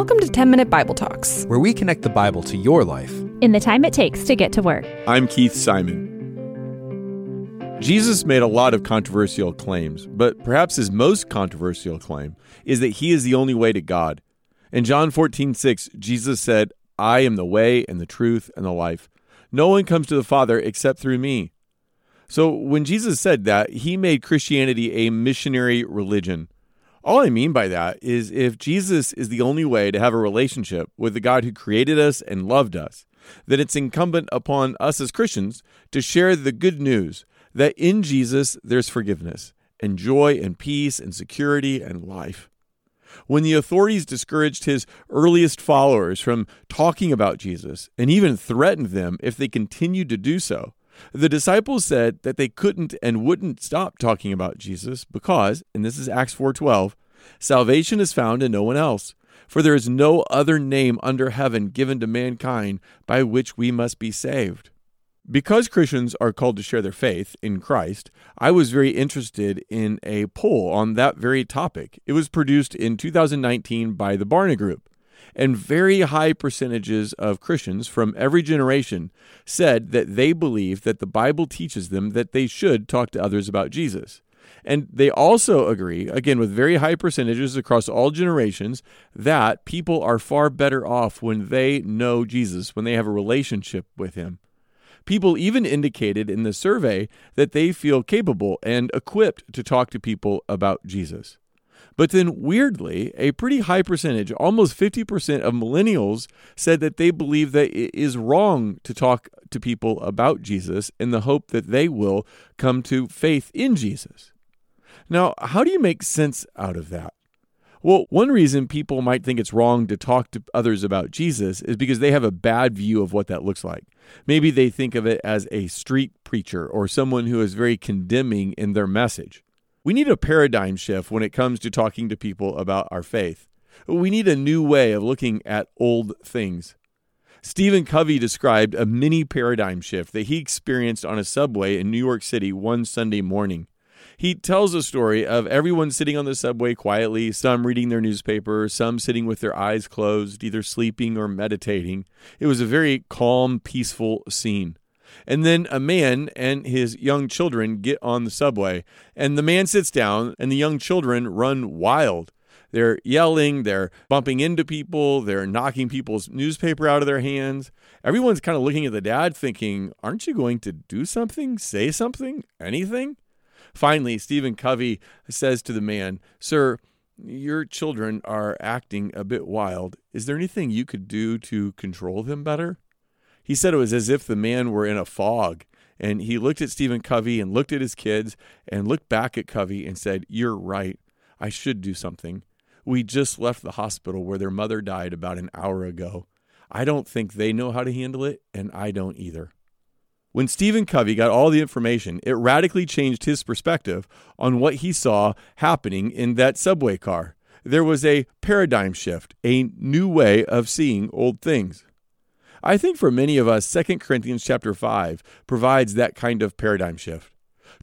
Welcome to 10 Minute Bible Talks. where we connect the Bible to your life. in the time it takes to get to work. I'm Keith Simon. Jesus made a lot of controversial claims, but perhaps his most controversial claim is that he is the only way to God. In John 14, 6, Jesus said, I am the way and the truth and the life. No one comes to the Father except through me. So when Jesus said that, he made Christianity a missionary religion. All I mean by that is if Jesus is the only way to have a relationship with the God who created us and loved us, then it's incumbent upon us as Christians to share the good news that in Jesus there's forgiveness and joy and peace and security and life. When the authorities discouraged his earliest followers from talking about Jesus and even threatened them if they continued to do so, the disciples said that they couldn't and wouldn't stop talking about Jesus because, and this is Acts 4:12, salvation is found in no one else, for there is no other name under heaven given to mankind by which we must be saved. Because Christians are called to share their faith in Christ, I was very interested in a poll on that very topic. It was produced in 2019 by the Barna Group, and very high percentages of Christians from every generation said that they believe that the Bible teaches them that they should talk to others about Jesus. And they also agree, again, with very high percentages across all generations, that people are far better off when they know Jesus, when they have a relationship with Him. People even indicated in the survey that they feel capable and equipped to talk to people about Jesus. But then, weirdly, a pretty high percentage, almost 50% of millennials, said that they believe that it is wrong to talk to people about Jesus in the hope that they will come to faith in Jesus. Now, how do you make sense out of that? Well, one reason people might think it's wrong to talk to others about Jesus is because they have a bad view of what that looks like. Maybe they think of it as a street preacher or someone who is very condemning in their message. We need a paradigm shift when it comes to talking to people about our faith. We need a new way of looking at old things. Stephen Covey described a mini paradigm shift that he experienced on a subway in New York City one Sunday morning. He tells a story of everyone sitting on the subway quietly, some reading their newspaper, some sitting with their eyes closed, either sleeping or meditating. It was a very calm, peaceful scene. And then a man and his young children get on the subway, and the man sits down, and the young children run wild. They're yelling, they're bumping into people, they're knocking people's newspaper out of their hands. Everyone's kind of looking at the dad thinking, Aren't you going to do something? Say something? Anything? Finally, Stephen Covey says to the man, Sir, your children are acting a bit wild. Is there anything you could do to control them better? He said it was as if the man were in a fog. And he looked at Stephen Covey and looked at his kids and looked back at Covey and said, You're right. I should do something. We just left the hospital where their mother died about an hour ago. I don't think they know how to handle it, and I don't either. When Stephen Covey got all the information, it radically changed his perspective on what he saw happening in that subway car. There was a paradigm shift, a new way of seeing old things. I think for many of us 2 Corinthians chapter 5 provides that kind of paradigm shift.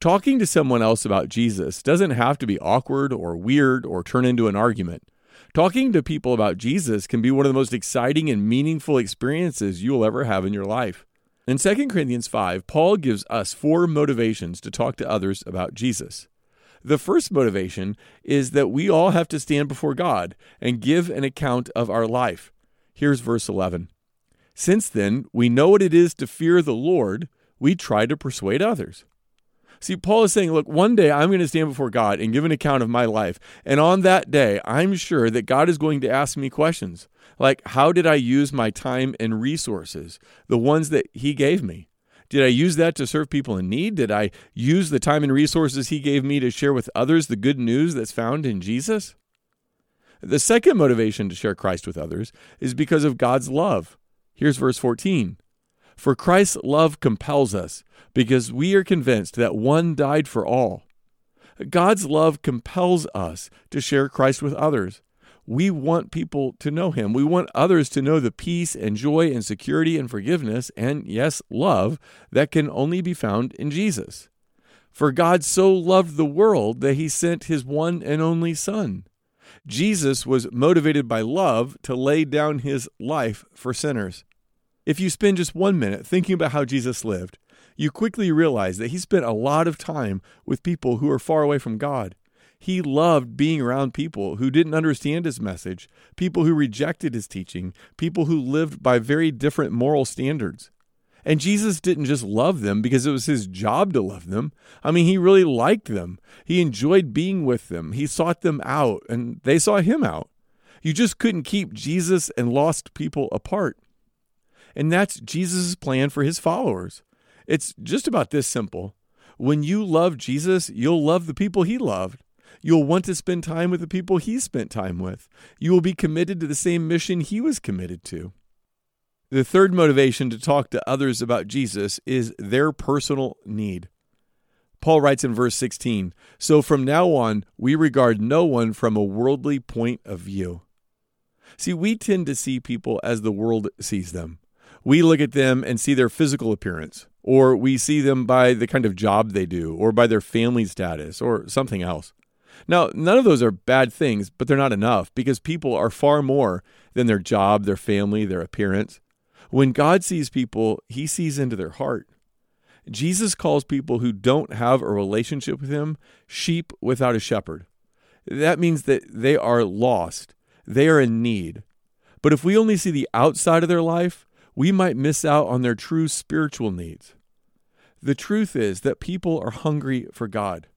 Talking to someone else about Jesus doesn't have to be awkward or weird or turn into an argument. Talking to people about Jesus can be one of the most exciting and meaningful experiences you'll ever have in your life. In 2 Corinthians 5, Paul gives us four motivations to talk to others about Jesus. The first motivation is that we all have to stand before God and give an account of our life. Here's verse 11. Since then, we know what it is to fear the Lord, we try to persuade others. See, Paul is saying, look, one day I'm going to stand before God and give an account of my life. And on that day, I'm sure that God is going to ask me questions like, how did I use my time and resources, the ones that He gave me? Did I use that to serve people in need? Did I use the time and resources He gave me to share with others the good news that's found in Jesus? The second motivation to share Christ with others is because of God's love. Here's verse 14. For Christ's love compels us, because we are convinced that one died for all. God's love compels us to share Christ with others. We want people to know him. We want others to know the peace and joy and security and forgiveness and, yes, love that can only be found in Jesus. For God so loved the world that he sent his one and only Son. Jesus was motivated by love to lay down his life for sinners. If you spend just one minute thinking about how Jesus lived, you quickly realize that he spent a lot of time with people who are far away from God. He loved being around people who didn't understand his message, people who rejected his teaching, people who lived by very different moral standards. And Jesus didn't just love them because it was his job to love them. I mean, he really liked them. He enjoyed being with them. He sought them out, and they saw him out. You just couldn't keep Jesus and lost people apart. And that's Jesus' plan for his followers. It's just about this simple. When you love Jesus, you'll love the people he loved. You'll want to spend time with the people he spent time with. You will be committed to the same mission he was committed to. The third motivation to talk to others about Jesus is their personal need. Paul writes in verse 16 So from now on, we regard no one from a worldly point of view. See, we tend to see people as the world sees them. We look at them and see their physical appearance, or we see them by the kind of job they do, or by their family status, or something else. Now, none of those are bad things, but they're not enough because people are far more than their job, their family, their appearance. When God sees people, he sees into their heart. Jesus calls people who don't have a relationship with him sheep without a shepherd. That means that they are lost, they are in need. But if we only see the outside of their life, we might miss out on their true spiritual needs. The truth is that people are hungry for God.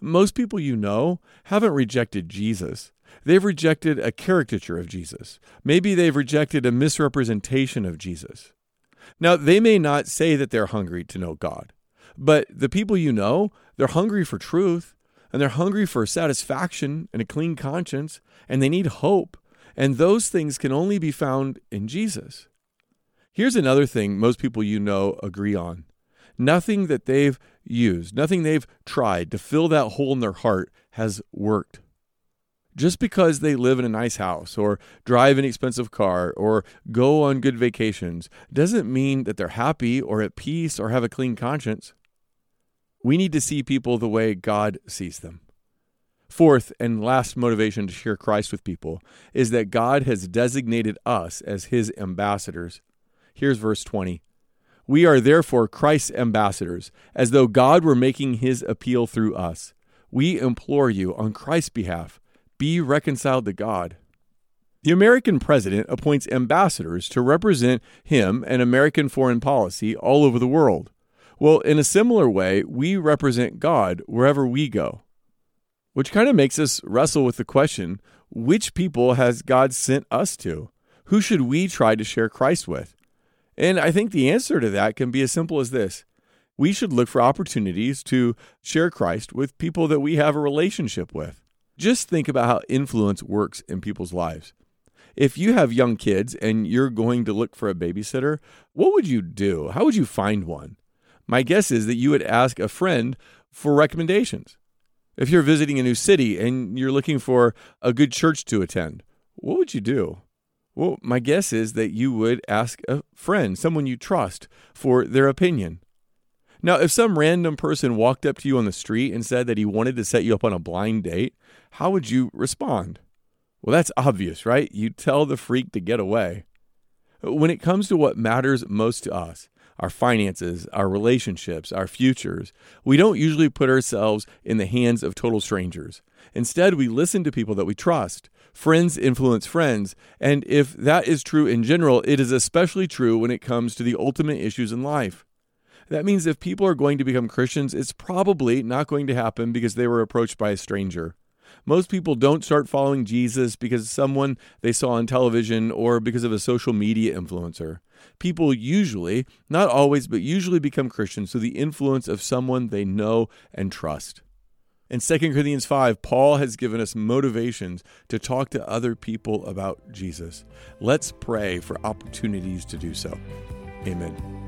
Most people you know haven't rejected Jesus. They've rejected a caricature of Jesus. Maybe they've rejected a misrepresentation of Jesus. Now, they may not say that they're hungry to know God, but the people you know, they're hungry for truth, and they're hungry for satisfaction and a clean conscience, and they need hope. And those things can only be found in Jesus. Here's another thing most people you know agree on nothing that they've used, nothing they've tried to fill that hole in their heart has worked. Just because they live in a nice house or drive an expensive car or go on good vacations doesn't mean that they're happy or at peace or have a clean conscience. We need to see people the way God sees them. Fourth and last motivation to share Christ with people is that God has designated us as his ambassadors. Here's verse 20. We are therefore Christ's ambassadors, as though God were making his appeal through us. We implore you on Christ's behalf be reconciled to God. The American president appoints ambassadors to represent him and American foreign policy all over the world. Well, in a similar way, we represent God wherever we go. Which kind of makes us wrestle with the question which people has God sent us to? Who should we try to share Christ with? And I think the answer to that can be as simple as this we should look for opportunities to share Christ with people that we have a relationship with. Just think about how influence works in people's lives. If you have young kids and you're going to look for a babysitter, what would you do? How would you find one? My guess is that you would ask a friend for recommendations. If you're visiting a new city and you're looking for a good church to attend, what would you do? Well, my guess is that you would ask a friend, someone you trust, for their opinion. Now, if some random person walked up to you on the street and said that he wanted to set you up on a blind date, how would you respond? Well, that's obvious, right? You tell the freak to get away. When it comes to what matters most to us, our finances, our relationships, our futures, we don't usually put ourselves in the hands of total strangers. Instead, we listen to people that we trust. Friends influence friends. And if that is true in general, it is especially true when it comes to the ultimate issues in life. That means if people are going to become Christians, it's probably not going to happen because they were approached by a stranger. Most people don't start following Jesus because someone they saw on television or because of a social media influencer. People usually, not always, but usually become Christians through the influence of someone they know and trust. In 2 Corinthians 5, Paul has given us motivations to talk to other people about Jesus. Let's pray for opportunities to do so. Amen.